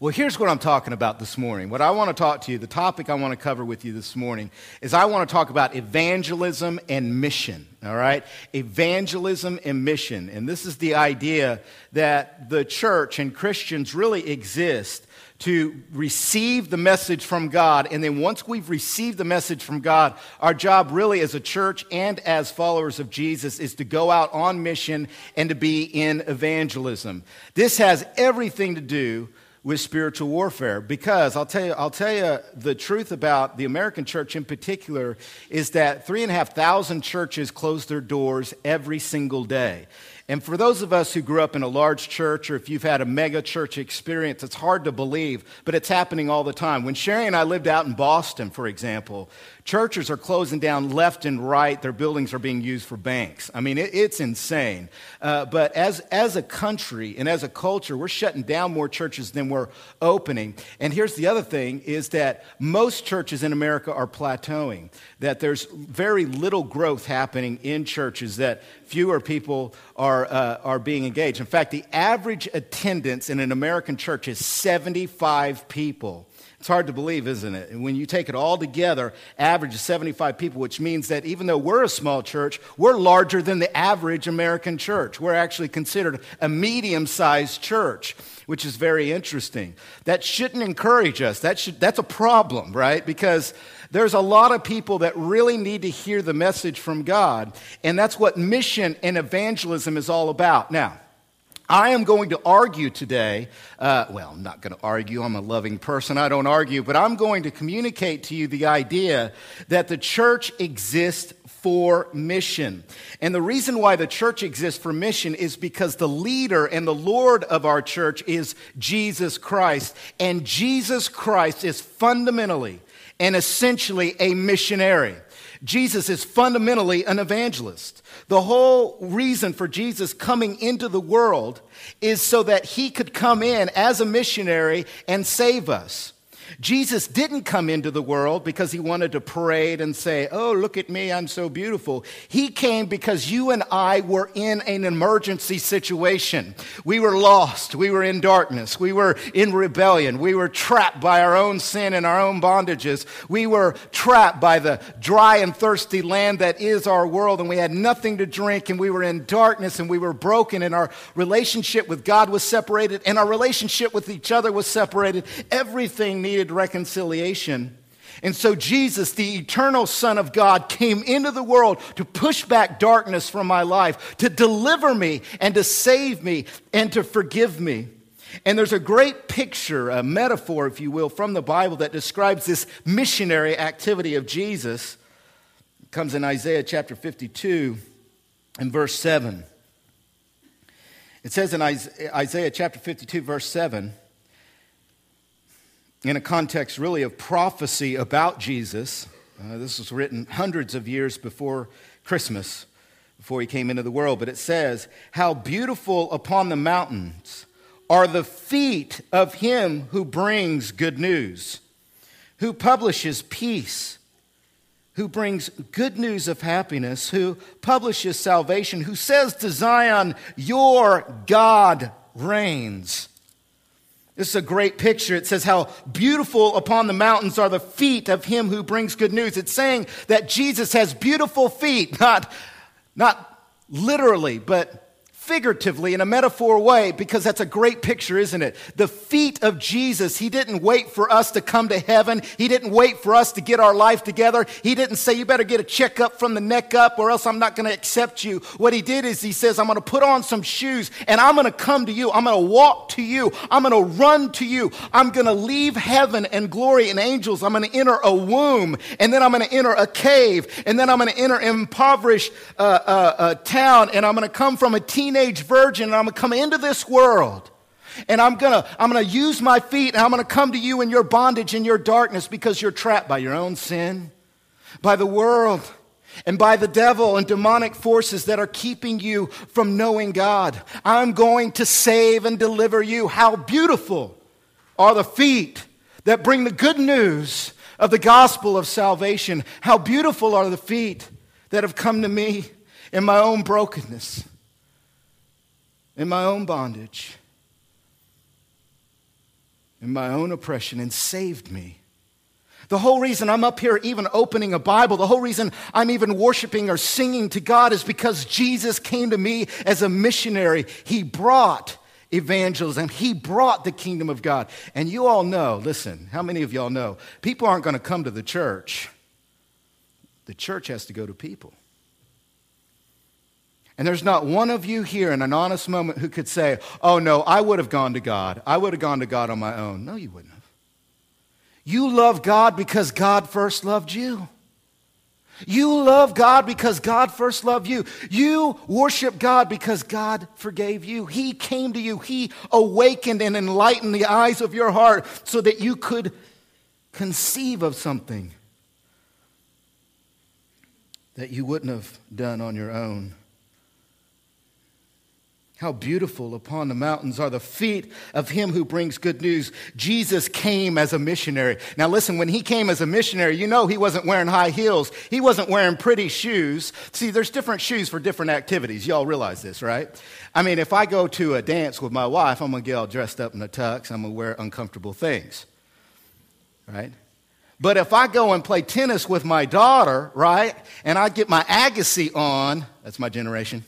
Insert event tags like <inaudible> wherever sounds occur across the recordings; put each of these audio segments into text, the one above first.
Well, here's what I'm talking about this morning. What I want to talk to you, the topic I want to cover with you this morning, is I want to talk about evangelism and mission. All right? Evangelism and mission. And this is the idea that the church and Christians really exist to receive the message from God. And then once we've received the message from God, our job really as a church and as followers of Jesus is to go out on mission and to be in evangelism. This has everything to do with spiritual warfare because I'll tell you, I'll tell you the truth about the American church in particular is that three and a half thousand churches close their doors every single day. And for those of us who grew up in a large church or if you've had a mega church experience, it's hard to believe, but it's happening all the time. When Sherry and I lived out in Boston, for example, churches are closing down left and right. Their buildings are being used for banks. I mean, it, it's insane. Uh, but as, as a country and as a culture, we're shutting down more churches than we're opening. And here's the other thing is that most churches in America are plateauing, that there's very little growth happening in churches, that fewer people are, uh, are being engaged. In fact, the average attendance in an American church is 75 people. It's hard to believe, isn't it? And when you take it all together, average is 75 people, which means that even though we're a small church, we're larger than the average American church. We're actually considered a medium sized church, which is very interesting. That shouldn't encourage us. That should, that's a problem, right? Because there's a lot of people that really need to hear the message from God, and that's what mission and evangelism is all about. Now, I am going to argue today. Uh, well, I'm not going to argue. I'm a loving person. I don't argue. But I'm going to communicate to you the idea that the church exists for mission. And the reason why the church exists for mission is because the leader and the Lord of our church is Jesus Christ. And Jesus Christ is fundamentally and essentially a missionary. Jesus is fundamentally an evangelist. The whole reason for Jesus coming into the world is so that he could come in as a missionary and save us. Jesus didn't come into the world because he wanted to parade and say, Oh, look at me, I'm so beautiful. He came because you and I were in an emergency situation. We were lost. We were in darkness. We were in rebellion. We were trapped by our own sin and our own bondages. We were trapped by the dry and thirsty land that is our world, and we had nothing to drink, and we were in darkness, and we were broken, and our relationship with God was separated, and our relationship with each other was separated. Everything needed reconciliation. And so Jesus, the eternal Son of God, came into the world to push back darkness from my life, to deliver me and to save me and to forgive me. And there's a great picture, a metaphor, if you will, from the Bible that describes this missionary activity of Jesus. It comes in Isaiah chapter 52 and verse 7. It says in Isaiah chapter 52, verse 7 in a context really of prophecy about Jesus. Uh, this was written hundreds of years before Christmas, before he came into the world. But it says, How beautiful upon the mountains are the feet of him who brings good news, who publishes peace, who brings good news of happiness, who publishes salvation, who says to Zion, Your God reigns. This is a great picture. It says how beautiful upon the mountains are the feet of him who brings good news. It's saying that Jesus has beautiful feet, <laughs> not, not literally, but figuratively in a metaphor way because that's a great picture, isn't it? The feet of Jesus. He didn't wait for us to come to heaven. He didn't wait for us to get our life together. He didn't say, you better get a checkup from the neck up or else I'm not going to accept you. What he did is he says, I'm going to put on some shoes and I'm going to come to you. I'm going to walk to you. I'm going to run to you. I'm going to leave heaven and glory and angels. I'm going to enter a womb and then I'm going to enter a cave and then I'm going to enter impoverished uh, uh, uh, town and I'm going to come from a teenage teenage virgin and I'm going to come into this world. And I'm going to I'm going to use my feet and I'm going to come to you in your bondage in your darkness because you're trapped by your own sin, by the world, and by the devil and demonic forces that are keeping you from knowing God. I'm going to save and deliver you. How beautiful are the feet that bring the good news of the gospel of salvation. How beautiful are the feet that have come to me in my own brokenness in my own bondage. in my own oppression and saved me. The whole reason I'm up here even opening a Bible, the whole reason I'm even worshiping or singing to God is because Jesus came to me as a missionary. He brought evangelism, He brought the kingdom of God. And you all know, listen, how many of y'all know? People aren't going to come to the church, the church has to go to people. And there's not one of you here in an honest moment who could say, Oh, no, I would have gone to God. I would have gone to God on my own. No, you wouldn't have. You love God because God first loved you. You love God because God first loved you. You worship God because God forgave you. He came to you. He awakened and enlightened the eyes of your heart so that you could conceive of something that you wouldn't have done on your own. How beautiful upon the mountains are the feet of him who brings good news. Jesus came as a missionary. Now, listen, when he came as a missionary, you know he wasn't wearing high heels. He wasn't wearing pretty shoes. See, there's different shoes for different activities. Y'all realize this, right? I mean, if I go to a dance with my wife, I'm going to get all dressed up in a tux. I'm going to wear uncomfortable things, right? But if I go and play tennis with my daughter, right, and I get my Agassi on, that's my generation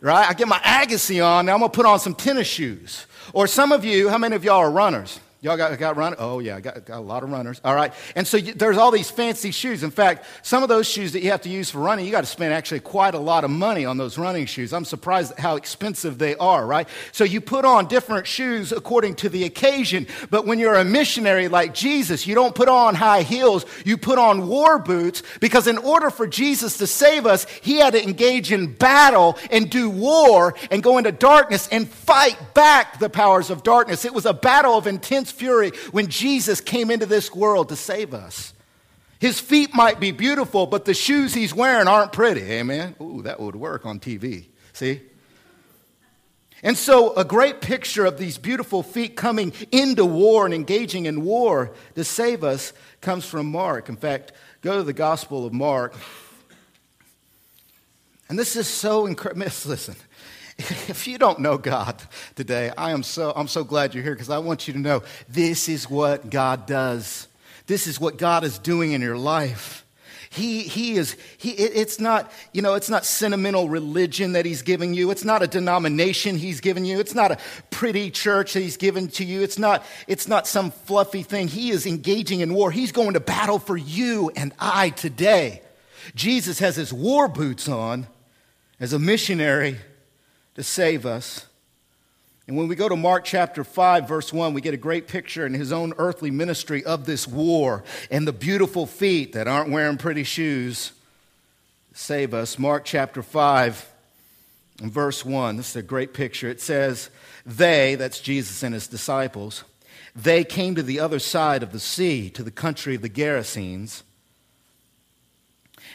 right? I get my Agassi on, now I'm gonna put on some tennis shoes. Or some of you, how many of y'all are runners? Y'all got, got run? Oh, yeah, got, got a lot of runners. All right. And so you, there's all these fancy shoes. In fact, some of those shoes that you have to use for running, you got to spend actually quite a lot of money on those running shoes. I'm surprised at how expensive they are, right? So you put on different shoes according to the occasion. But when you're a missionary like Jesus, you don't put on high heels, you put on war boots because in order for Jesus to save us, he had to engage in battle and do war and go into darkness and fight back the powers of darkness. It was a battle of intense fury when Jesus came into this world to save us. His feet might be beautiful, but the shoes he's wearing aren't pretty. Amen. Ooh, that would work on TV. See? And so, a great picture of these beautiful feet coming into war and engaging in war to save us comes from Mark. In fact, go to the Gospel of Mark. And this is so incredible. Listen, <laughs> if you don't know God today, I am so, I'm so glad you're here because I want you to know this is what God does. This is what God is doing in your life. He, he is, he, it's not, you know, it's not sentimental religion that he's giving you. It's not a denomination he's giving you. It's not a pretty church that he's given to you. It's not, it's not some fluffy thing. He is engaging in war. He's going to battle for you and I today. Jesus has his war boots on as a missionary to save us. And when we go to Mark chapter 5, verse 1, we get a great picture in his own earthly ministry of this war and the beautiful feet that aren't wearing pretty shoes save us. Mark chapter 5 and verse 1, this is a great picture. It says, They, that's Jesus and his disciples, they came to the other side of the sea, to the country of the Gerasenes.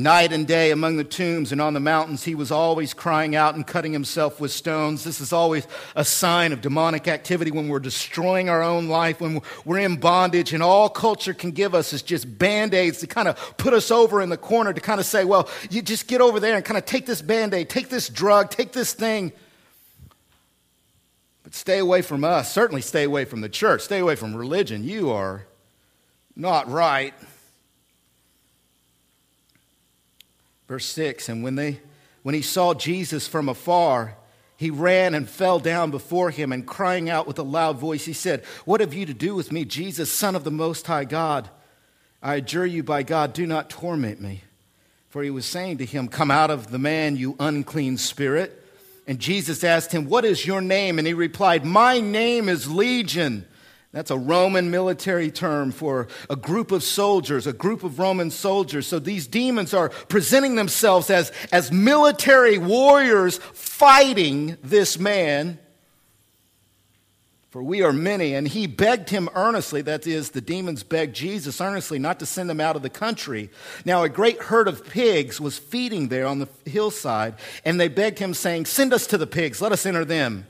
Night and day among the tombs and on the mountains, he was always crying out and cutting himself with stones. This is always a sign of demonic activity when we're destroying our own life, when we're in bondage, and all culture can give us is just band aids to kind of put us over in the corner to kind of say, well, you just get over there and kind of take this band aid, take this drug, take this thing. But stay away from us. Certainly stay away from the church. Stay away from religion. You are not right. Verse 6 And when, they, when he saw Jesus from afar, he ran and fell down before him, and crying out with a loud voice, he said, What have you to do with me, Jesus, Son of the Most High God? I adjure you by God, do not torment me. For he was saying to him, Come out of the man, you unclean spirit. And Jesus asked him, What is your name? And he replied, My name is Legion that's a Roman military term for a group of soldiers, a group of Roman soldiers. So these demons are presenting themselves as, as military warriors fighting this man For we are many. And he begged him earnestly, that is, the demons begged Jesus earnestly not to send them out of the country. Now, a great herd of pigs was feeding there on the hillside, and they begged him, saying, Send us to the pigs, let us enter them.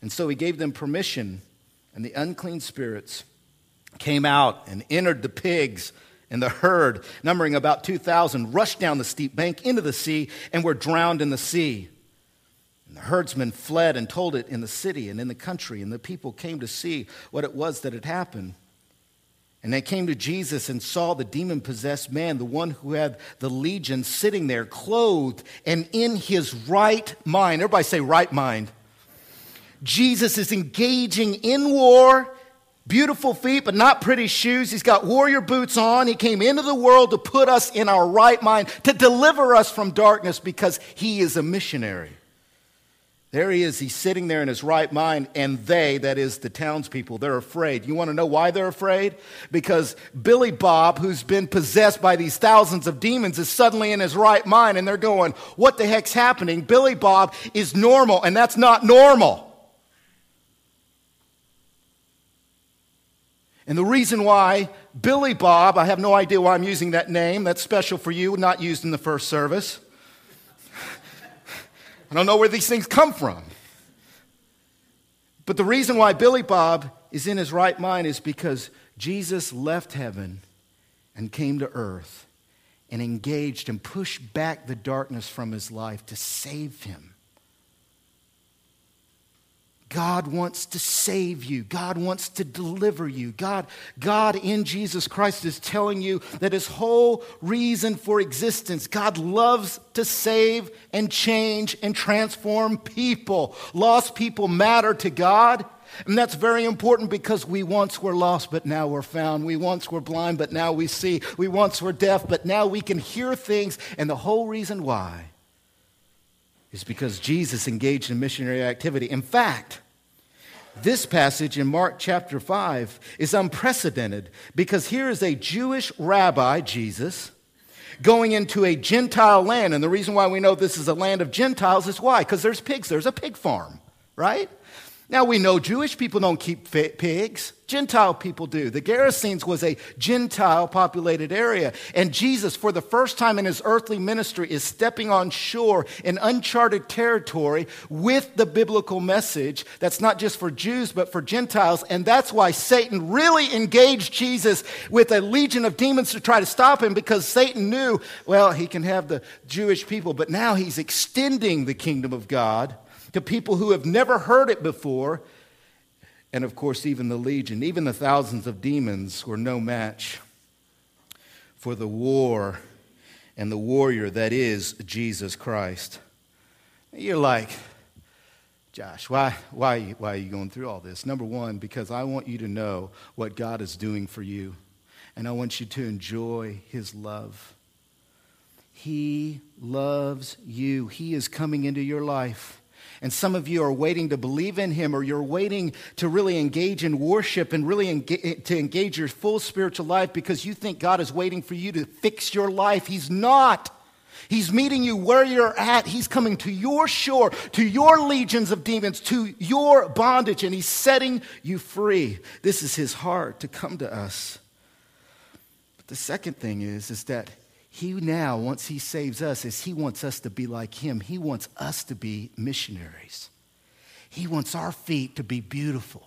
And so he gave them permission, and the unclean spirits came out and entered the pigs. And the herd, numbering about 2,000, rushed down the steep bank into the sea and were drowned in the sea. And the herdsmen fled and told it in the city and in the country, and the people came to see what it was that had happened. And they came to Jesus and saw the demon possessed man, the one who had the legion, sitting there, clothed and in his right mind. Everybody say, right mind. Jesus is engaging in war, beautiful feet, but not pretty shoes. He's got warrior boots on. He came into the world to put us in our right mind, to deliver us from darkness because he is a missionary. There he is. He's sitting there in his right mind, and they, that is the townspeople, they're afraid. You want to know why they're afraid? Because Billy Bob, who's been possessed by these thousands of demons, is suddenly in his right mind, and they're going, What the heck's happening? Billy Bob is normal, and that's not normal. And the reason why Billy Bob, I have no idea why I'm using that name, that's special for you, not used in the first service. I don't know where these things come from. But the reason why Billy Bob is in his right mind is because Jesus left heaven and came to earth and engaged and pushed back the darkness from his life to save him. God wants to save you. God wants to deliver you. God, God in Jesus Christ is telling you that his whole reason for existence, God loves to save and change and transform people. Lost people matter to God. And that's very important because we once were lost, but now we're found. We once were blind, but now we see. We once were deaf, but now we can hear things. And the whole reason why is because Jesus engaged in missionary activity. In fact, this passage in Mark chapter 5 is unprecedented because here is a Jewish rabbi, Jesus, going into a Gentile land. And the reason why we know this is a land of Gentiles is why? Because there's pigs, there's a pig farm, right? Now we know Jewish people don't keep pigs. Gentile people do. The Gerasenes was a Gentile populated area. And Jesus, for the first time in his earthly ministry, is stepping on shore in uncharted territory with the biblical message that's not just for Jews, but for Gentiles. And that's why Satan really engaged Jesus with a legion of demons to try to stop him because Satan knew, well, he can have the Jewish people, but now he's extending the kingdom of God to people who have never heard it before. And of course, even the legion, even the thousands of demons were no match for the war and the warrior that is Jesus Christ. You're like, Josh, why, why, why are you going through all this? Number one, because I want you to know what God is doing for you, and I want you to enjoy His love. He loves you, He is coming into your life. And some of you are waiting to believe in Him, or you're waiting to really engage in worship and really engage, eh, to engage your full spiritual life because you think God is waiting for you to fix your life. He's not. He's meeting you where you're at. He's coming to your shore, to your legions of demons, to your bondage, and He's setting you free. This is His heart to come to us. But the second thing is, is that he now, once he saves us, is he wants us to be like him. He wants us to be missionaries. He wants our feet to be beautiful.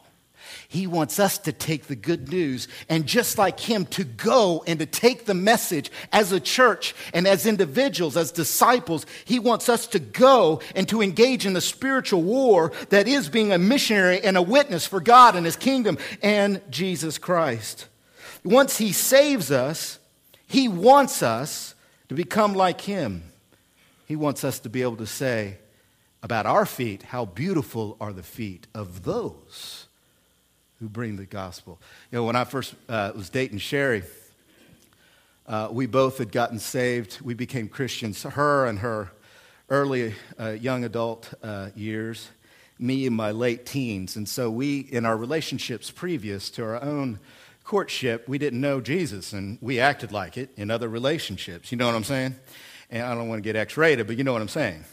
He wants us to take the good news and just like him to go and to take the message as a church and as individuals, as disciples. He wants us to go and to engage in the spiritual war that is being a missionary and a witness for God and his kingdom and Jesus Christ. Once he saves us, he wants us to become like Him. He wants us to be able to say about our feet, how beautiful are the feet of those who bring the gospel. You know, when I first uh, was dating Sherry, uh, we both had gotten saved. We became Christians, her and her early uh, young adult uh, years, me in my late teens. And so we, in our relationships previous to our own courtship, we didn't know Jesus, and we acted like it in other relationships. You know what I'm saying? And I don't want to get X rated, but you know what I'm saying.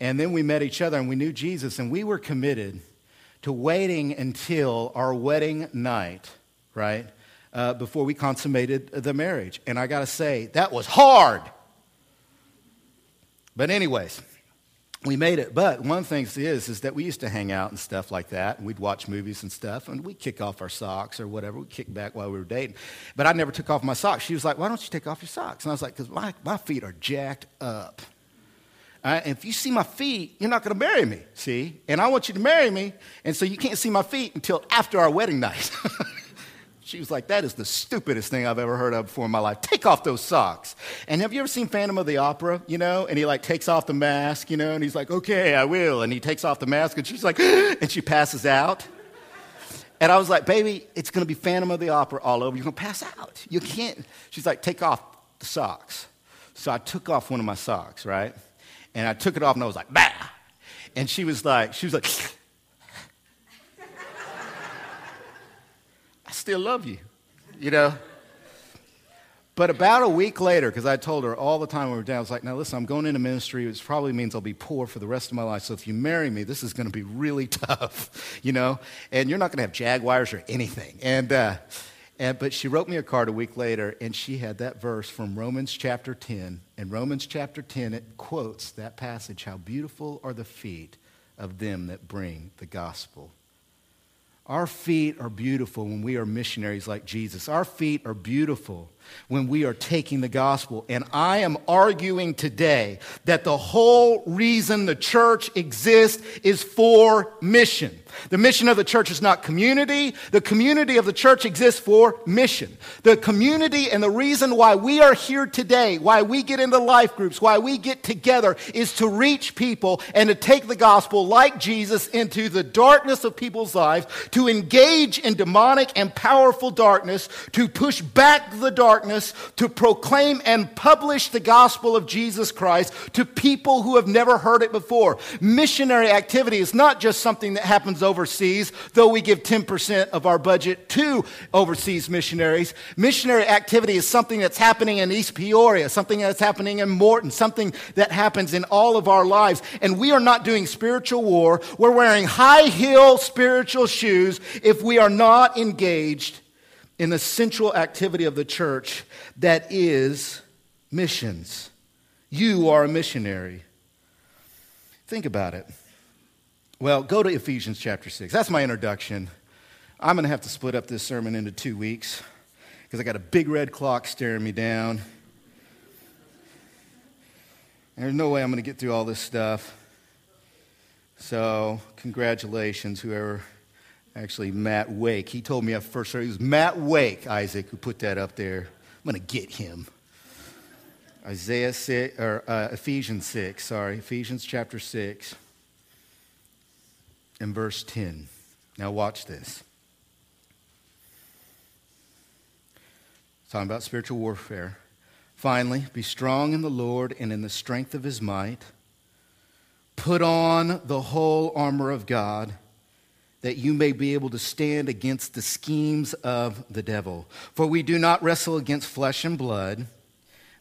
And then we met each other and we knew Jesus, and we were committed to waiting until our wedding night, right, uh, before we consummated the marriage. And I got to say, that was hard. But, anyways, we made it. But one thing is, is that we used to hang out and stuff like that, and we'd watch movies and stuff, and we'd kick off our socks or whatever. We'd kick back while we were dating. But I never took off my socks. She was like, "Why don't you take off your socks?" And I was like, "Because my, my feet are jacked up." Uh, if you see my feet, you're not going to marry me, see? And I want you to marry me, and so you can't see my feet until after our wedding night. <laughs> she was like, That is the stupidest thing I've ever heard of before in my life. Take off those socks. And have you ever seen Phantom of the Opera, you know? And he like takes off the mask, you know, and he's like, Okay, I will. And he takes off the mask, and she's like, <gasps> and she passes out. And I was like, Baby, it's to be Phantom of the Opera all over. You're to pass out. You can't. She's like, Take off the socks. So I took off one of my socks, right? And I took it off and I was like, bah. And she was like, she was like, I still love you, you know? But about a week later, because I told her all the time we were down, I was like, now listen, I'm going into ministry, which probably means I'll be poor for the rest of my life. So if you marry me, this is going to be really <laughs> tough, you know? And you're not going to have Jaguars or anything. And, uh, and, but she wrote me a card a week later, and she had that verse from Romans chapter 10. In Romans chapter 10, it quotes that passage How beautiful are the feet of them that bring the gospel. Our feet are beautiful when we are missionaries like Jesus. Our feet are beautiful when we are taking the gospel. And I am arguing today that the whole reason the church exists is for mission. The mission of the church is not community. The community of the church exists for mission. The community and the reason why we are here today, why we get into life groups, why we get together is to reach people and to take the gospel like Jesus into the darkness of people's lives, to engage in demonic and powerful darkness, to push back the darkness, to proclaim and publish the gospel of Jesus Christ to people who have never heard it before. Missionary activity is not just something that happens overseas, though we give 10% of our budget to overseas missionaries. Missionary activity is something that's happening in East Peoria, something that's happening in Morton, something that happens in all of our lives. And we are not doing spiritual war. We're wearing high heel spiritual shoes if we are not engaged in the central activity of the church that is missions. You are a missionary. Think about it. Well, go to Ephesians chapter 6. That's my introduction. I'm going to have to split up this sermon into two weeks because I got a big red clock staring me down. There's no way I'm going to get through all this stuff. So, congratulations, whoever, actually, Matt Wake. He told me at first, it was Matt Wake, Isaac, who put that up there. I'm going to get him. Isaiah 6, or uh, Ephesians 6, sorry, Ephesians chapter 6 in verse 10. Now, watch this. Talking about spiritual warfare. Finally, be strong in the Lord and in the strength of his might. Put on the whole armor of God that you may be able to stand against the schemes of the devil. For we do not wrestle against flesh and blood,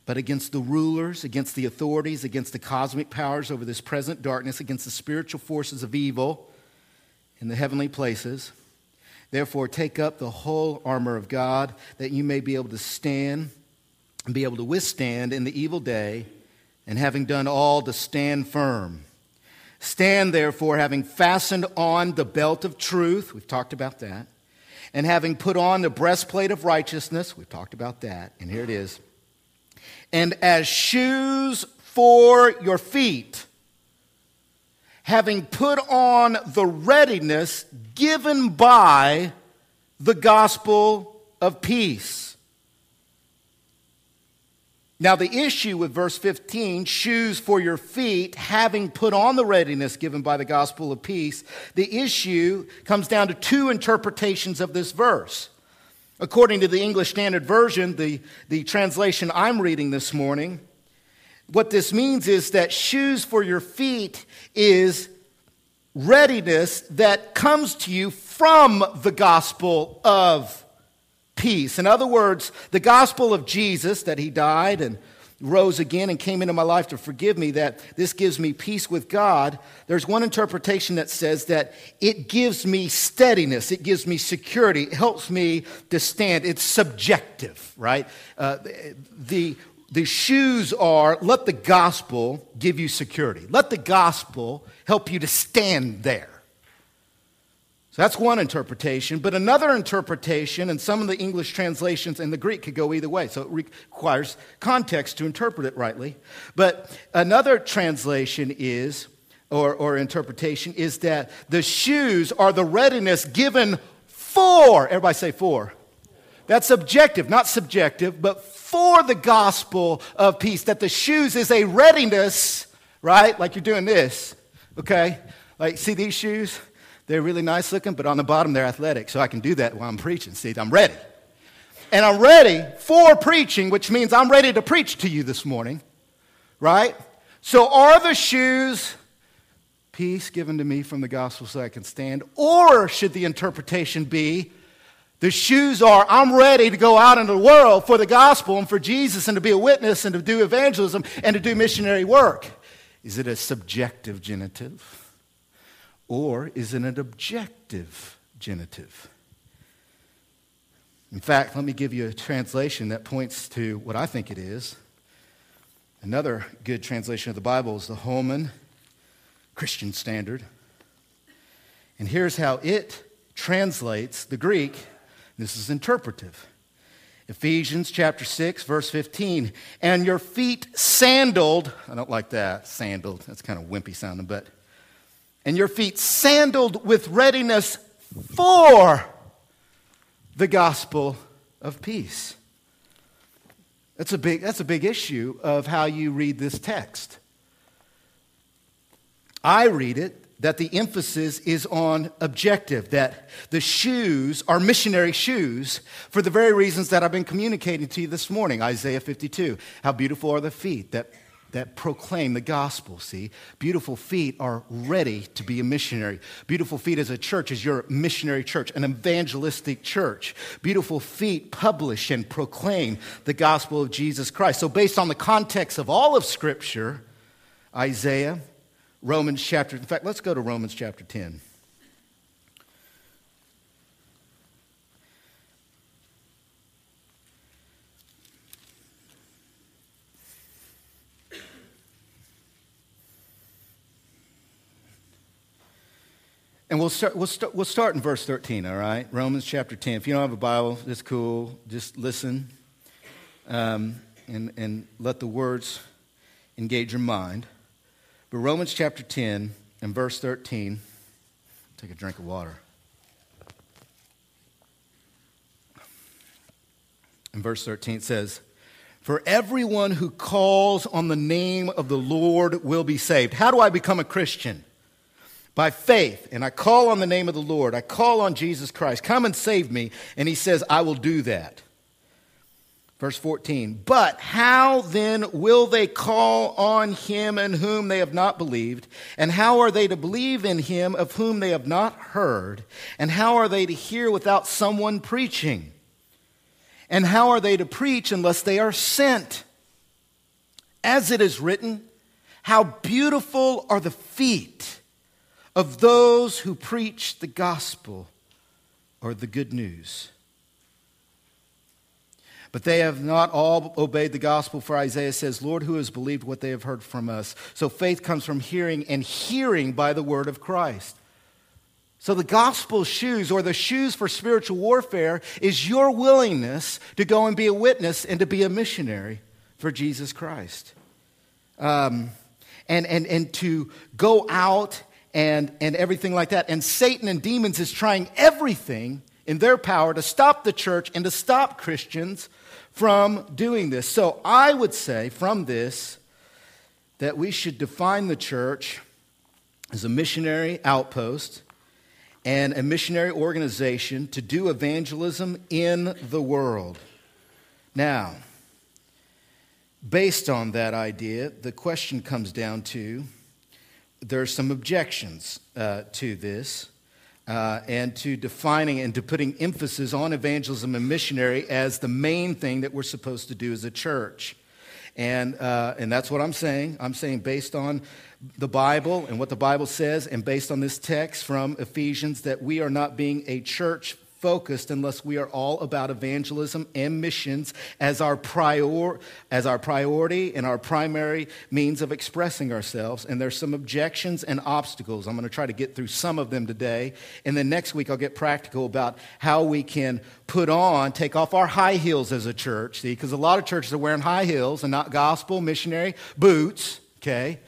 but against the rulers, against the authorities, against the cosmic powers over this present darkness, against the spiritual forces of evil in the heavenly places. Therefore, take up the whole armor of God that you may be able to stand and be able to withstand in the evil day, and having done all, to stand firm. Stand therefore, having fastened on the belt of truth, we've talked about that, and having put on the breastplate of righteousness, we've talked about that, and here it is, and as shoes for your feet, having put on the readiness given by the gospel of peace. Now, the issue with verse 15, shoes for your feet, having put on the readiness given by the gospel of peace, the issue comes down to two interpretations of this verse. According to the English Standard Version, the, the translation I'm reading this morning, what this means is that shoes for your feet is readiness that comes to you from the gospel of peace. In other words, the gospel of Jesus, that he died and rose again and came into my life to forgive me, that this gives me peace with God. There's one interpretation that says that it gives me steadiness, it gives me security, it helps me to stand. It's subjective, right? Uh, the, the shoes are let the gospel give you security, let the gospel help you to stand there. So that's one interpretation. But another interpretation, and some of the English translations in the Greek could go either way, so it requires context to interpret it rightly. But another translation is, or, or interpretation, is that the shoes are the readiness given for, everybody say for. That's objective, not subjective, but for the gospel of peace. That the shoes is a readiness, right? Like you're doing this, okay? Like, see these shoes? They're really nice looking, but on the bottom they're athletic, so I can do that while I'm preaching. See, I'm ready. And I'm ready for preaching, which means I'm ready to preach to you this morning, right? So, are the shoes peace given to me from the gospel so I can stand? Or should the interpretation be the shoes are I'm ready to go out into the world for the gospel and for Jesus and to be a witness and to do evangelism and to do missionary work? Is it a subjective genitive? Or is it an objective genitive? In fact, let me give you a translation that points to what I think it is. Another good translation of the Bible is the Holman Christian Standard. And here's how it translates the Greek. This is interpretive. Ephesians chapter 6, verse 15. And your feet sandaled, I don't like that, sandaled, that's kind of wimpy sounding, but and your feet sandaled with readiness for the gospel of peace. That's a big, that's a big issue of how you read this text. I read it that the emphasis is on objective, that the shoes are missionary shoes for the very reasons that I've been communicating to you this morning. Isaiah 52. How beautiful are the feet that that proclaim the gospel, see? Beautiful feet are ready to be a missionary. Beautiful feet as a church is your missionary church, an evangelistic church. Beautiful feet publish and proclaim the gospel of Jesus Christ. So, based on the context of all of Scripture, Isaiah, Romans chapter, in fact, let's go to Romans chapter 10. And we'll start, we'll, start, we'll start in verse 13, all right? Romans chapter 10. If you don't have a Bible, it's cool. Just listen um, and, and let the words engage your mind. But Romans chapter 10 and verse 13, take a drink of water. In verse 13 it says, For everyone who calls on the name of the Lord will be saved. How do I become a Christian? By faith, and I call on the name of the Lord, I call on Jesus Christ, come and save me. And he says, I will do that. Verse 14, but how then will they call on him in whom they have not believed? And how are they to believe in him of whom they have not heard? And how are they to hear without someone preaching? And how are they to preach unless they are sent? As it is written, how beautiful are the feet of those who preach the gospel or the good news. But they have not all obeyed the gospel, for Isaiah says, Lord, who has believed what they have heard from us? So faith comes from hearing, and hearing by the word of Christ. So the gospel shoes, or the shoes for spiritual warfare, is your willingness to go and be a witness and to be a missionary for Jesus Christ. Um, and, and, and to go out and, and everything like that. And Satan and demons is trying everything in their power to stop the church and to stop Christians from doing this. So I would say from this that we should define the church as a missionary outpost and a missionary organization to do evangelism in the world. Now, based on that idea, the question comes down to there are some objections uh, to this uh, and to defining and to putting emphasis on evangelism and missionary as the main thing that we're supposed to do as a church. And, uh, and that's what I'm saying. I'm saying based on the Bible and what the Bible says, and based on this text from Ephesians, that we are not being a church focused unless we are all about evangelism and missions as our, prior, as our priority and our primary means of expressing ourselves. And there's some objections and obstacles. I'm going to try to get through some of them today. And then next week, I'll get practical about how we can put on, take off our high heels as a church. See, because a lot of churches are wearing high heels and not gospel missionary boots, okay?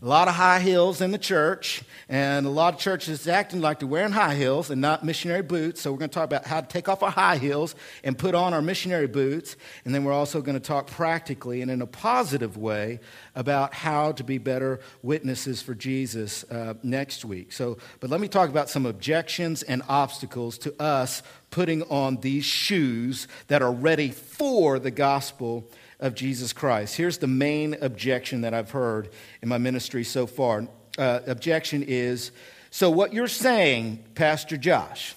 A lot of high heels in the church, and a lot of churches acting like they're wearing high heels and not missionary boots. So, we're going to talk about how to take off our high heels and put on our missionary boots. And then we're also going to talk practically and in a positive way about how to be better witnesses for Jesus uh, next week. So, but let me talk about some objections and obstacles to us putting on these shoes that are ready for the gospel of Jesus Christ. Here's the main objection that I've heard in my ministry so far. Uh, objection is so, what you're saying, Pastor Josh,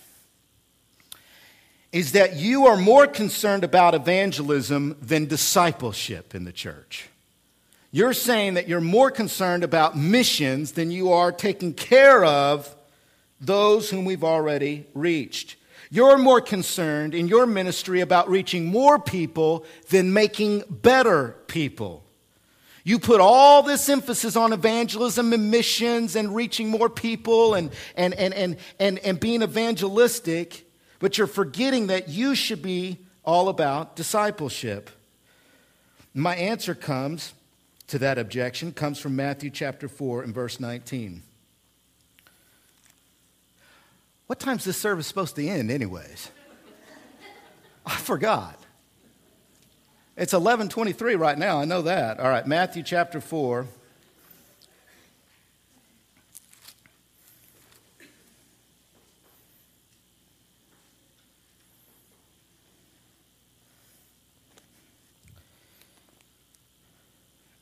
is that you are more concerned about evangelism than discipleship in the church. You're saying that you're more concerned about missions than you are taking care of those whom we've already reached. You're more concerned in your ministry about reaching more people than making better people. You put all this emphasis on evangelism and missions and reaching more people and, and, and, and, and, and being evangelistic, but you're forgetting that you should be all about discipleship. My answer comes to that objection comes from Matthew chapter 4 and verse 19. What time's this service supposed to end, anyways? <laughs> I forgot. It's 11:23 right now. I know that. All right, Matthew chapter 4.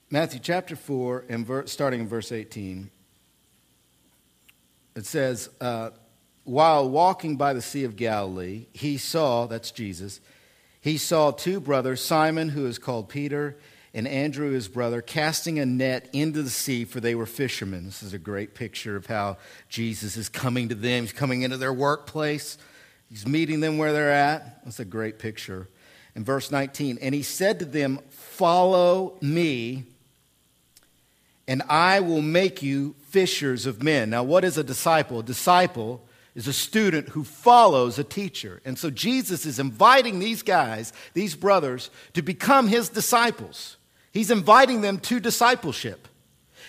Matthew chapter 4, and ver- starting in verse 18, it says, uh, while walking by the Sea of Galilee, he saw, that's Jesus, he saw two brothers, Simon, who is called Peter, and Andrew, his brother, casting a net into the sea, for they were fishermen. This is a great picture of how Jesus is coming to them. He's coming into their workplace, he's meeting them where they're at. That's a great picture. In verse 19, and he said to them, Follow me, and I will make you fishers of men. Now, what is a disciple? A disciple is a student who follows a teacher. And so Jesus is inviting these guys, these brothers, to become his disciples. He's inviting them to discipleship.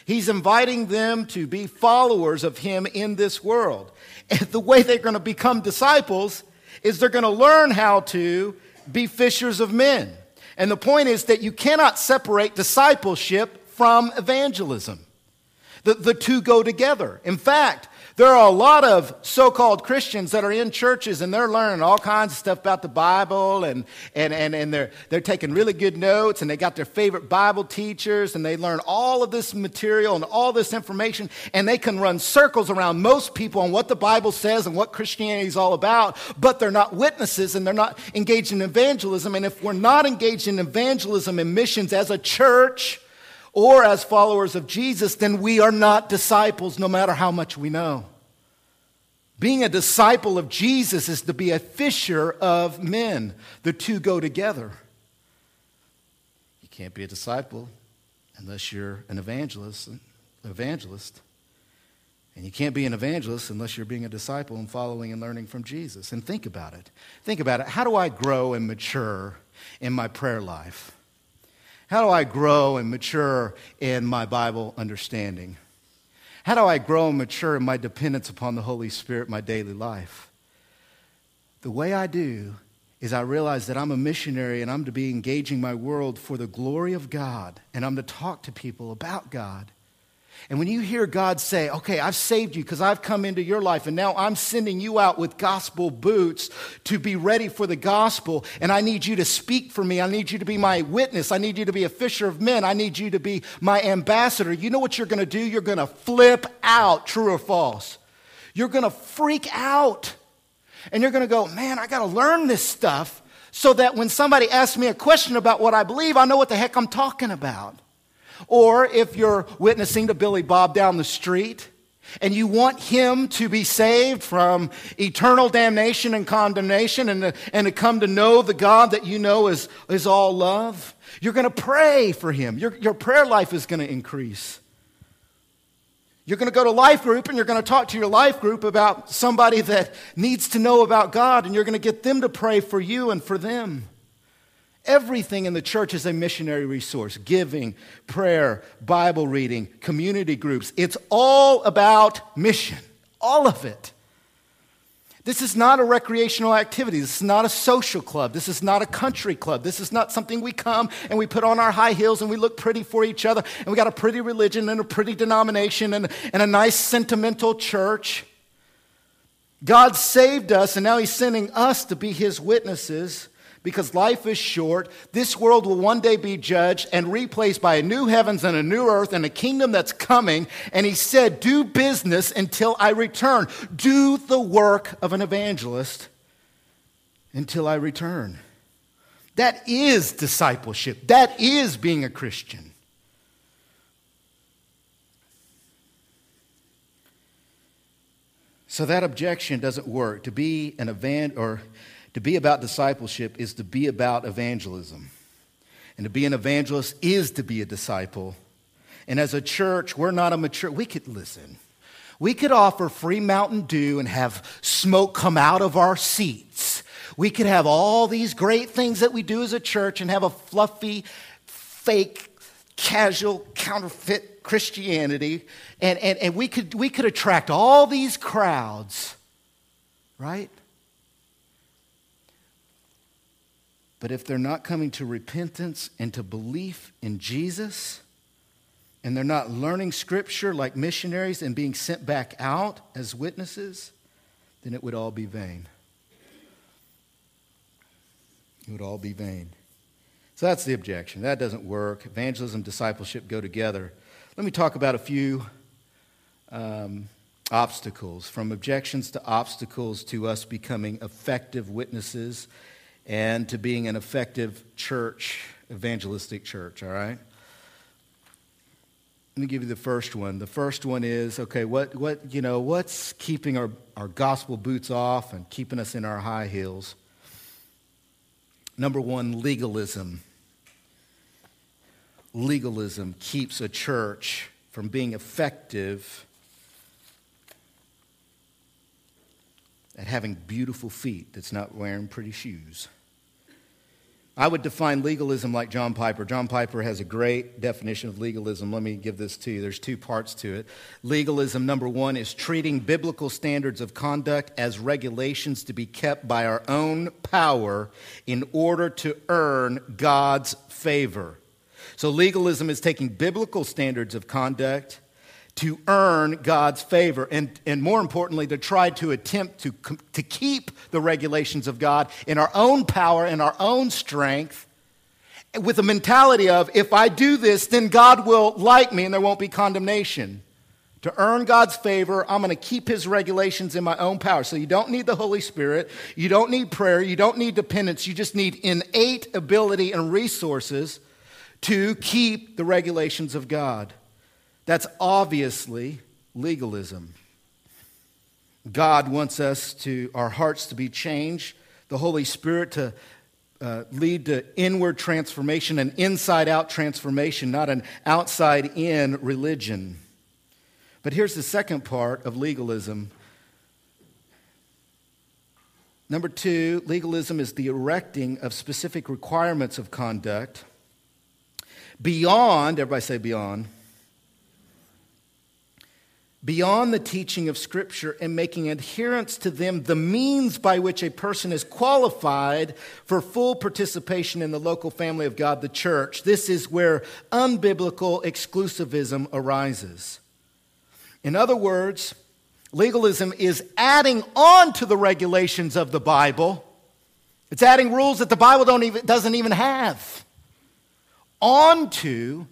He's inviting them to be followers of him in this world. And the way they're going to become disciples is they're going to learn how to be fishers of men. And the point is that you cannot separate discipleship from evangelism. The, the two go together. In fact, there are a lot of so called Christians that are in churches and they're learning all kinds of stuff about the Bible and, and, and, and they're, they're taking really good notes and they got their favorite Bible teachers and they learn all of this material and all this information and they can run circles around most people on what the Bible says and what Christianity is all about, but they're not witnesses and they're not engaged in evangelism. And if we're not engaged in evangelism and missions as a church, or as followers of Jesus, then we are not disciples no matter how much we know. Being a disciple of Jesus is to be a fisher of men. The two go together. You can't be a disciple unless you're an evangelist. Evangelist. And you can't be an evangelist unless you're being a disciple and following and learning from Jesus. And think about it. Think about it. How do I grow and mature in my prayer life? How do I grow and mature in my Bible understanding? How do I grow and mature in my dependence upon the Holy Spirit my daily life? The way I do is I realize that I'm a missionary and I'm to be engaging my world for the glory of God and I'm to talk to people about God. And when you hear God say, okay, I've saved you because I've come into your life and now I'm sending you out with gospel boots to be ready for the gospel and I need you to speak for me. I need you to be my witness. I need you to be a fisher of men. I need you to be my ambassador. You know what you're going to do? You're going to flip out, true or false. You're going to freak out and you're going to go, man, I got to learn this stuff so that when somebody asks me a question about what I believe, I know what the heck I'm talking about. Or if you're witnessing to Billy Bob down the street and you want him to be saved from eternal damnation and condemnation and to, and to come to know the God that you know is, is all love, you're going to pray for him. Your, your prayer life is going to increase. You're going to go to life group and you're going to talk to your life group about somebody that needs to know about God and you're going to get them to pray for you and for them. Everything in the church is a missionary resource giving, prayer, Bible reading, community groups. It's all about mission, all of it. This is not a recreational activity. This is not a social club. This is not a country club. This is not something we come and we put on our high heels and we look pretty for each other and we got a pretty religion and a pretty denomination and, and a nice sentimental church. God saved us and now He's sending us to be His witnesses because life is short. This world will one day be judged and replaced by a new heavens and a new earth and a kingdom that's coming. And he said, Do business until I return. Do the work of an evangelist until I return. That is discipleship. That is being a Christian. So that objection doesn't work. To be an event or to be about discipleship is to be about evangelism. And to be an evangelist is to be a disciple. And as a church, we're not a mature, we could listen. We could offer free Mountain Dew and have smoke come out of our seats. We could have all these great things that we do as a church and have a fluffy, fake, casual, counterfeit Christianity. And, and, and we, could, we could attract all these crowds, right? But if they're not coming to repentance and to belief in Jesus, and they're not learning scripture like missionaries and being sent back out as witnesses, then it would all be vain. It would all be vain. So that's the objection. That doesn't work. Evangelism, discipleship go together. Let me talk about a few um, obstacles, from objections to obstacles to us becoming effective witnesses and to being an effective church, evangelistic church, all right? Let me give you the first one. The first one is okay, what, what, you know, what's keeping our, our gospel boots off and keeping us in our high heels? Number one, legalism. Legalism keeps a church from being effective at having beautiful feet that's not wearing pretty shoes. I would define legalism like John Piper. John Piper has a great definition of legalism. Let me give this to you. There's two parts to it. Legalism, number one, is treating biblical standards of conduct as regulations to be kept by our own power in order to earn God's favor. So, legalism is taking biblical standards of conduct to earn God's favor, and, and more importantly, to try to attempt to, to keep the regulations of God in our own power and our own strength, with a mentality of, if I do this, then God will like me and there won't be condemnation. To earn God's favor, I'm going to keep His regulations in my own power. So you don't need the Holy Spirit, you don't need prayer, you don't need dependence, you just need innate ability and resources to keep the regulations of God. That's obviously legalism. God wants us to, our hearts to be changed, the Holy Spirit to uh, lead to inward transformation, an inside out transformation, not an outside in religion. But here's the second part of legalism. Number two, legalism is the erecting of specific requirements of conduct beyond, everybody say beyond, beyond the teaching of Scripture and making adherence to them the means by which a person is qualified for full participation in the local family of God, the church. This is where unbiblical exclusivism arises. In other words, legalism is adding on to the regulations of the Bible. It's adding rules that the Bible don't even, doesn't even have onto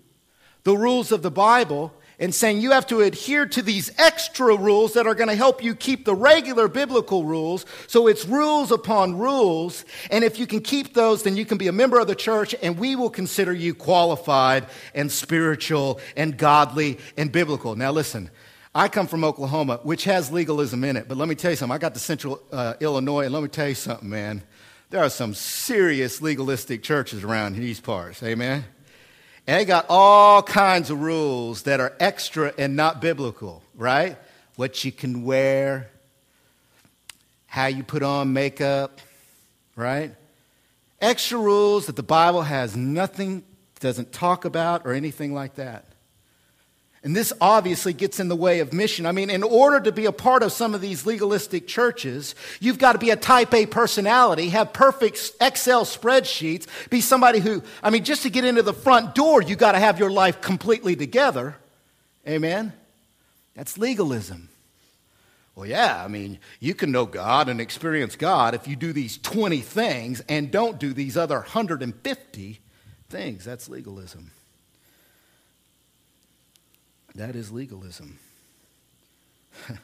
the rules of the Bible and saying you have to adhere to these extra rules that are going to help you keep the regular biblical rules. So it's rules upon rules. And if you can keep those, then you can be a member of the church and we will consider you qualified and spiritual and godly and biblical. Now, listen. I come from Oklahoma, which has legalism in it, but let me tell you something. I got to central uh, Illinois, and let me tell you something, man. There are some serious legalistic churches around these parts. Amen. And they got all kinds of rules that are extra and not biblical, right? What you can wear, how you put on makeup, right? Extra rules that the Bible has nothing, doesn't talk about, or anything like that. And this obviously gets in the way of mission. I mean, in order to be a part of some of these legalistic churches, you've got to be a type A personality, have perfect Excel spreadsheets, be somebody who, I mean, just to get into the front door, you've got to have your life completely together. Amen? That's legalism. Well, yeah, I mean, you can know God and experience God if you do these 20 things and don't do these other 150 things. That's legalism. That is legalism. <laughs>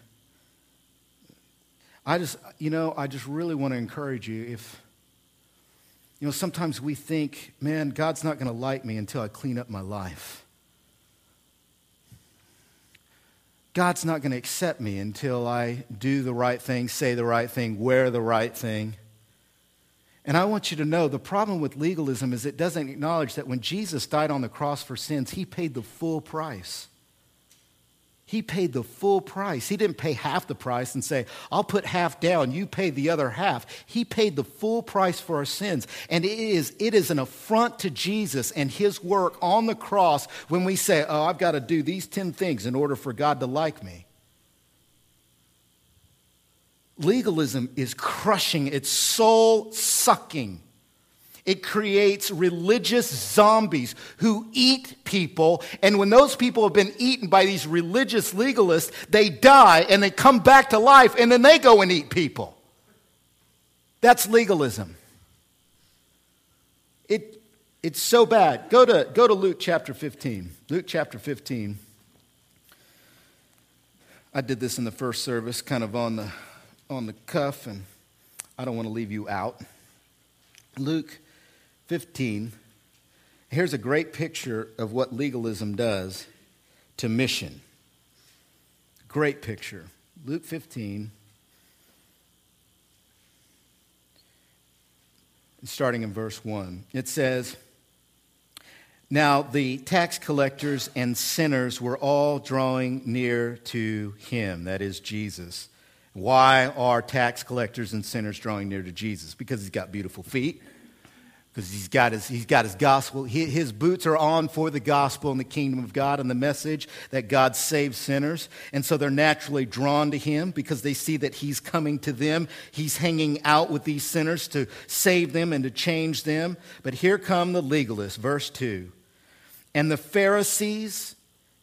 I just, you know, I just really want to encourage you if, you know, sometimes we think, man, God's not going to like me until I clean up my life. God's not going to accept me until I do the right thing, say the right thing, wear the right thing. And I want you to know the problem with legalism is it doesn't acknowledge that when Jesus died on the cross for sins, he paid the full price. He paid the full price. He didn't pay half the price and say, I'll put half down, you pay the other half. He paid the full price for our sins. And it is, it is an affront to Jesus and his work on the cross when we say, Oh, I've got to do these 10 things in order for God to like me. Legalism is crushing, it's soul sucking. It creates religious zombies who eat people. And when those people have been eaten by these religious legalists, they die and they come back to life and then they go and eat people. That's legalism. It, it's so bad. Go to, go to Luke chapter 15. Luke chapter 15. I did this in the first service, kind of on the, on the cuff, and I don't want to leave you out. Luke 15, here's a great picture of what legalism does to mission. Great picture. Luke 15, starting in verse 1. It says, Now the tax collectors and sinners were all drawing near to him, that is Jesus. Why are tax collectors and sinners drawing near to Jesus? Because he's got beautiful feet because he's got his, he's got his gospel. His boots are on for the gospel and the kingdom of God and the message that God saves sinners. And so they're naturally drawn to him because they see that he's coming to them. He's hanging out with these sinners to save them and to change them. But here come the legalists, verse 2. And the Pharisees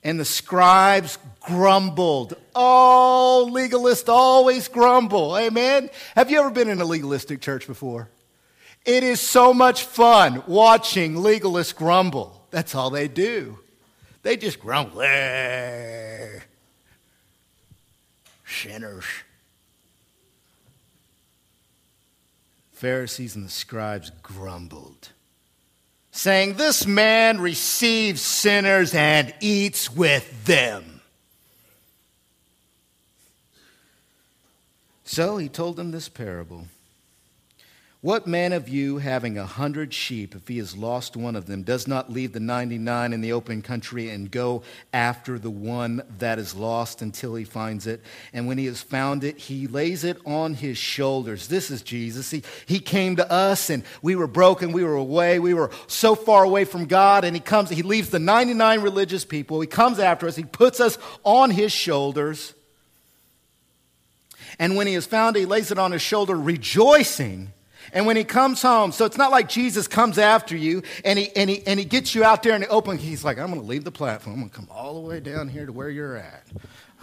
and the scribes grumbled. Oh, legalists always grumble. Amen. Have you ever been in a legalistic church before? It is so much fun watching legalists grumble. That's all they do. They just grumble. Eh. Sinners. Pharisees and the scribes grumbled, saying, This man receives sinners and eats with them. So he told them this parable. What man of you, having a hundred sheep, if he has lost one of them, does not leave the 99 in the open country and go after the one that is lost until he finds it? And when he has found it, he lays it on his shoulders. This is Jesus. He, he came to us and we were broken. We were away. We were so far away from God. And he comes, he leaves the 99 religious people. He comes after us. He puts us on his shoulders. And when he has found it, he lays it on his shoulder, rejoicing and when he comes home, so it's not like Jesus comes after you and he, and he, and he gets you out there in the open. He's like, I'm going to leave the platform. I'm going to come all the way down here to where you're at.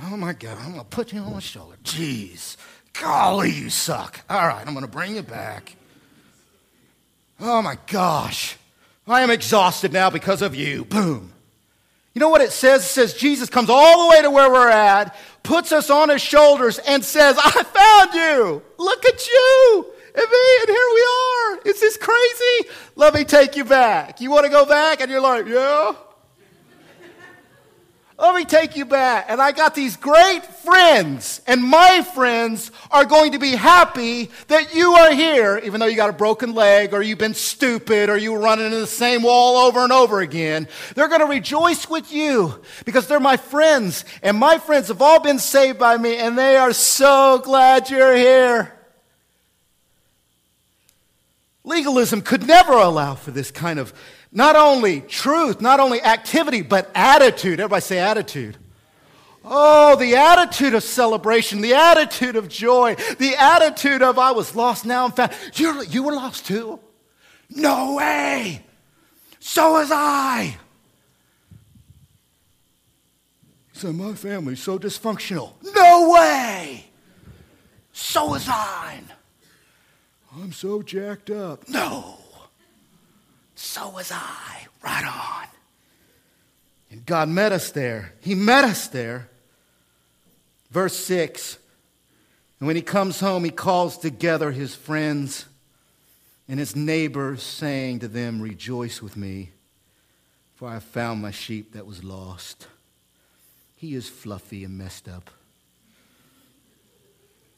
Oh my God, I'm going to put you on my shoulder. Jeez, golly, you suck. All right, I'm going to bring you back. Oh my gosh, I am exhausted now because of you. Boom. You know what it says? It says Jesus comes all the way to where we're at, puts us on his shoulders, and says, I found you. Look at you and me, and here we are. Is this crazy? Let me take you back. You want to go back? And you're like, yeah. Let me take you back. And I got these great friends, and my friends are going to be happy that you are here, even though you got a broken leg, or you've been stupid, or you were running into the same wall over and over again. They're going to rejoice with you because they're my friends, and my friends have all been saved by me, and they are so glad you're here. Legalism could never allow for this kind of not only truth, not only activity, but attitude. Everybody say attitude. Oh, the attitude of celebration, the attitude of joy, the attitude of I was lost, now I'm found. You're, you were lost too? No way. So was I. So my family's so dysfunctional. No way. So was I. I'm so jacked up. No. So was I. Right on. And God met us there. He met us there. Verse 6 And when he comes home, he calls together his friends and his neighbors, saying to them, Rejoice with me, for I have found my sheep that was lost. He is fluffy and messed up.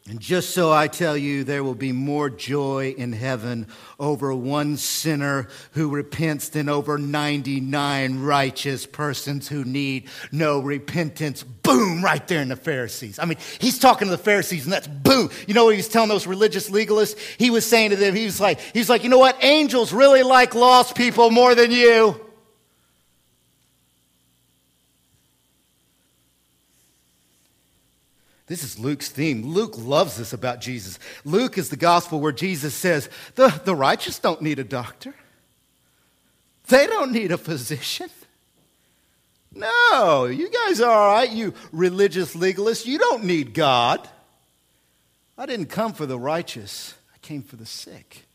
And just so I tell you, there will be more joy in heaven over one sinner who repents than over 99 righteous persons who need no repentance. Boom, right there in the Pharisees. I mean, he's talking to the Pharisees, and that's boom. You know what he was telling those religious legalists? He was saying to them, he was like, he's like, you know what? Angels really like lost people more than you. This is Luke's theme. Luke loves this about Jesus. Luke is the gospel where Jesus says, the, the righteous don't need a doctor, they don't need a physician. No, you guys are all right, you religious legalists. You don't need God. I didn't come for the righteous, I came for the sick.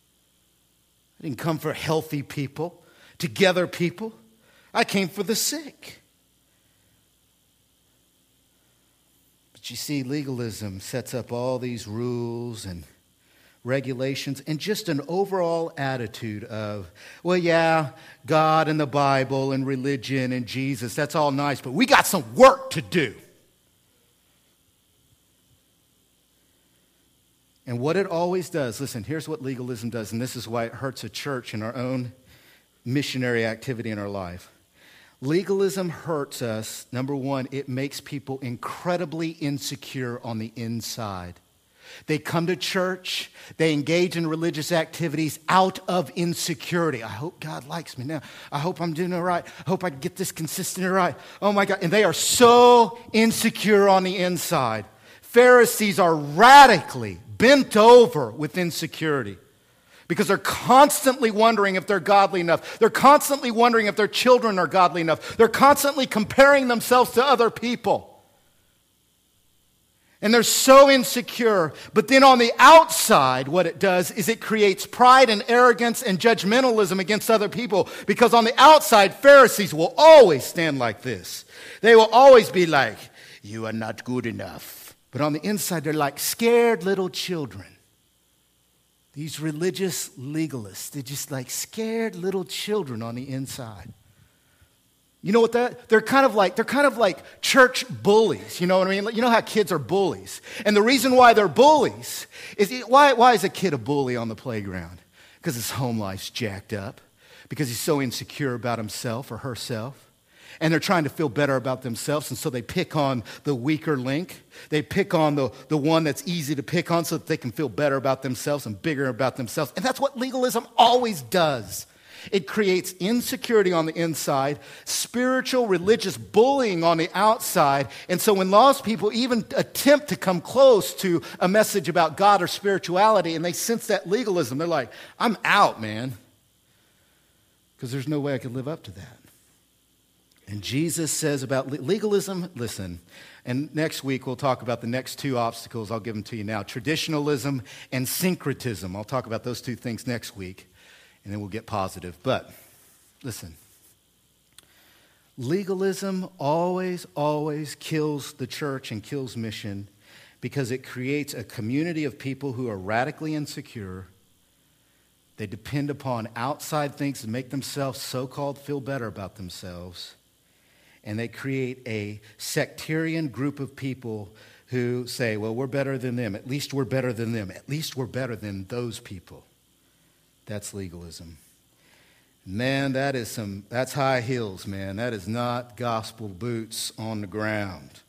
I didn't come for healthy people, together people. I came for the sick. But you see, legalism sets up all these rules and regulations and just an overall attitude of, well, yeah, God and the Bible and religion and Jesus, that's all nice, but we got some work to do. And what it always does, listen, here's what legalism does, and this is why it hurts a church and our own missionary activity in our life. Legalism hurts us. Number one, it makes people incredibly insecure on the inside. They come to church, they engage in religious activities out of insecurity. I hope God likes me now. I hope I'm doing all right. I hope I can get this consistent right. Oh my God. And they are so insecure on the inside. Pharisees are radically bent over with insecurity because they're constantly wondering if they're godly enough. They're constantly wondering if their children are godly enough. They're constantly comparing themselves to other people. And they're so insecure. But then on the outside, what it does is it creates pride and arrogance and judgmentalism against other people. Because on the outside, Pharisees will always stand like this. They will always be like, You are not good enough. But on the inside, they're like scared little children these religious legalists, they're just like scared little children on the inside. You know what that? They're kind of like they're kind of like church bullies. You know what I mean? You know how kids are bullies, and the reason why they're bullies is why why is a kid a bully on the playground? Because his home life's jacked up, because he's so insecure about himself or herself and they're trying to feel better about themselves, and so they pick on the weaker link. They pick on the, the one that's easy to pick on so that they can feel better about themselves and bigger about themselves. And that's what legalism always does. It creates insecurity on the inside, spiritual, religious bullying on the outside. And so when lost people even attempt to come close to a message about God or spirituality and they sense that legalism, they're like, I'm out, man. Because there's no way I could live up to that. And Jesus says about legalism, listen, and next week we'll talk about the next two obstacles. I'll give them to you now traditionalism and syncretism. I'll talk about those two things next week, and then we'll get positive. But listen, Legalism always, always kills the church and kills mission because it creates a community of people who are radically insecure. They depend upon outside things to make themselves so called feel better about themselves. And they create a sectarian group of people who say, well, we're better than them. At least we're better than them. At least we're better than those people. That's legalism. Man, that is some, that's high heels, man. That is not gospel boots on the ground.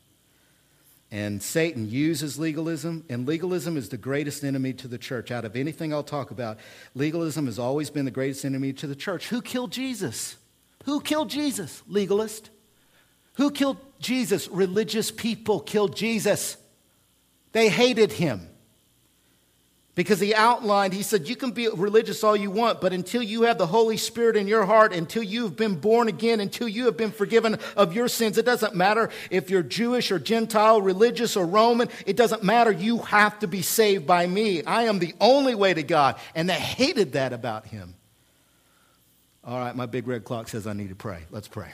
And Satan uses legalism, and legalism is the greatest enemy to the church. Out of anything I'll talk about, legalism has always been the greatest enemy to the church. Who killed Jesus? Who killed Jesus? Legalist. Who killed Jesus? Religious people killed Jesus. They hated him because he outlined, he said, You can be religious all you want, but until you have the Holy Spirit in your heart, until you've been born again, until you have been forgiven of your sins, it doesn't matter if you're Jewish or Gentile, religious or Roman, it doesn't matter. You have to be saved by me. I am the only way to God. And they hated that about him. All right, my big red clock says I need to pray. Let's pray.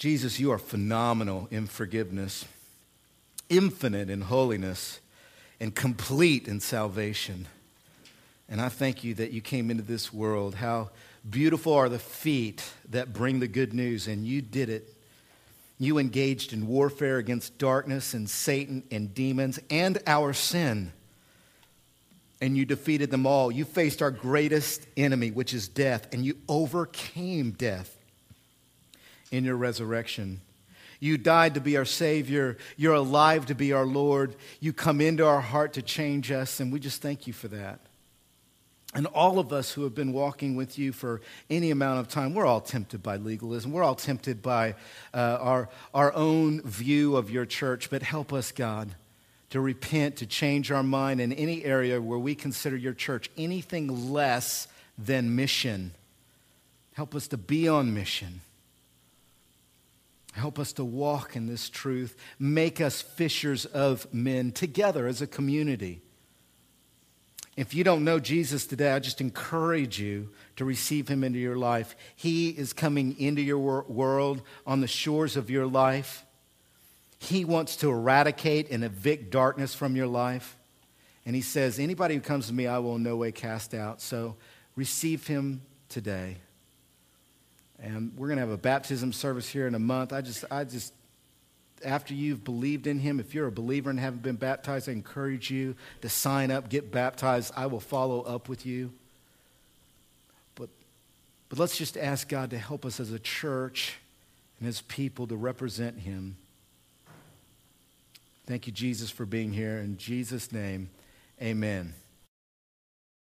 Jesus, you are phenomenal in forgiveness infinite in holiness and complete in salvation. And I thank you that you came into this world. How beautiful are the feet that bring the good news, and you did it. You engaged in warfare against darkness and Satan and demons and our sin. And you defeated them all. You faced our greatest enemy, which is death, and you overcame death in your resurrection. You died to be our Savior. You're alive to be our Lord. You come into our heart to change us, and we just thank you for that. And all of us who have been walking with you for any amount of time, we're all tempted by legalism. We're all tempted by uh, our, our own view of your church. But help us, God, to repent, to change our mind in any area where we consider your church anything less than mission. Help us to be on mission. Help us to walk in this truth. Make us fishers of men together as a community. If you don't know Jesus today, I just encourage you to receive him into your life. He is coming into your wor- world on the shores of your life. He wants to eradicate and evict darkness from your life. And he says, Anybody who comes to me, I will in no way cast out. So receive him today. And we're going to have a baptism service here in a month. I just, I just, after you've believed in him, if you're a believer and haven't been baptized, I encourage you to sign up, get baptized. I will follow up with you. But, but let's just ask God to help us as a church and as people to represent him. Thank you, Jesus, for being here. In Jesus' name, amen.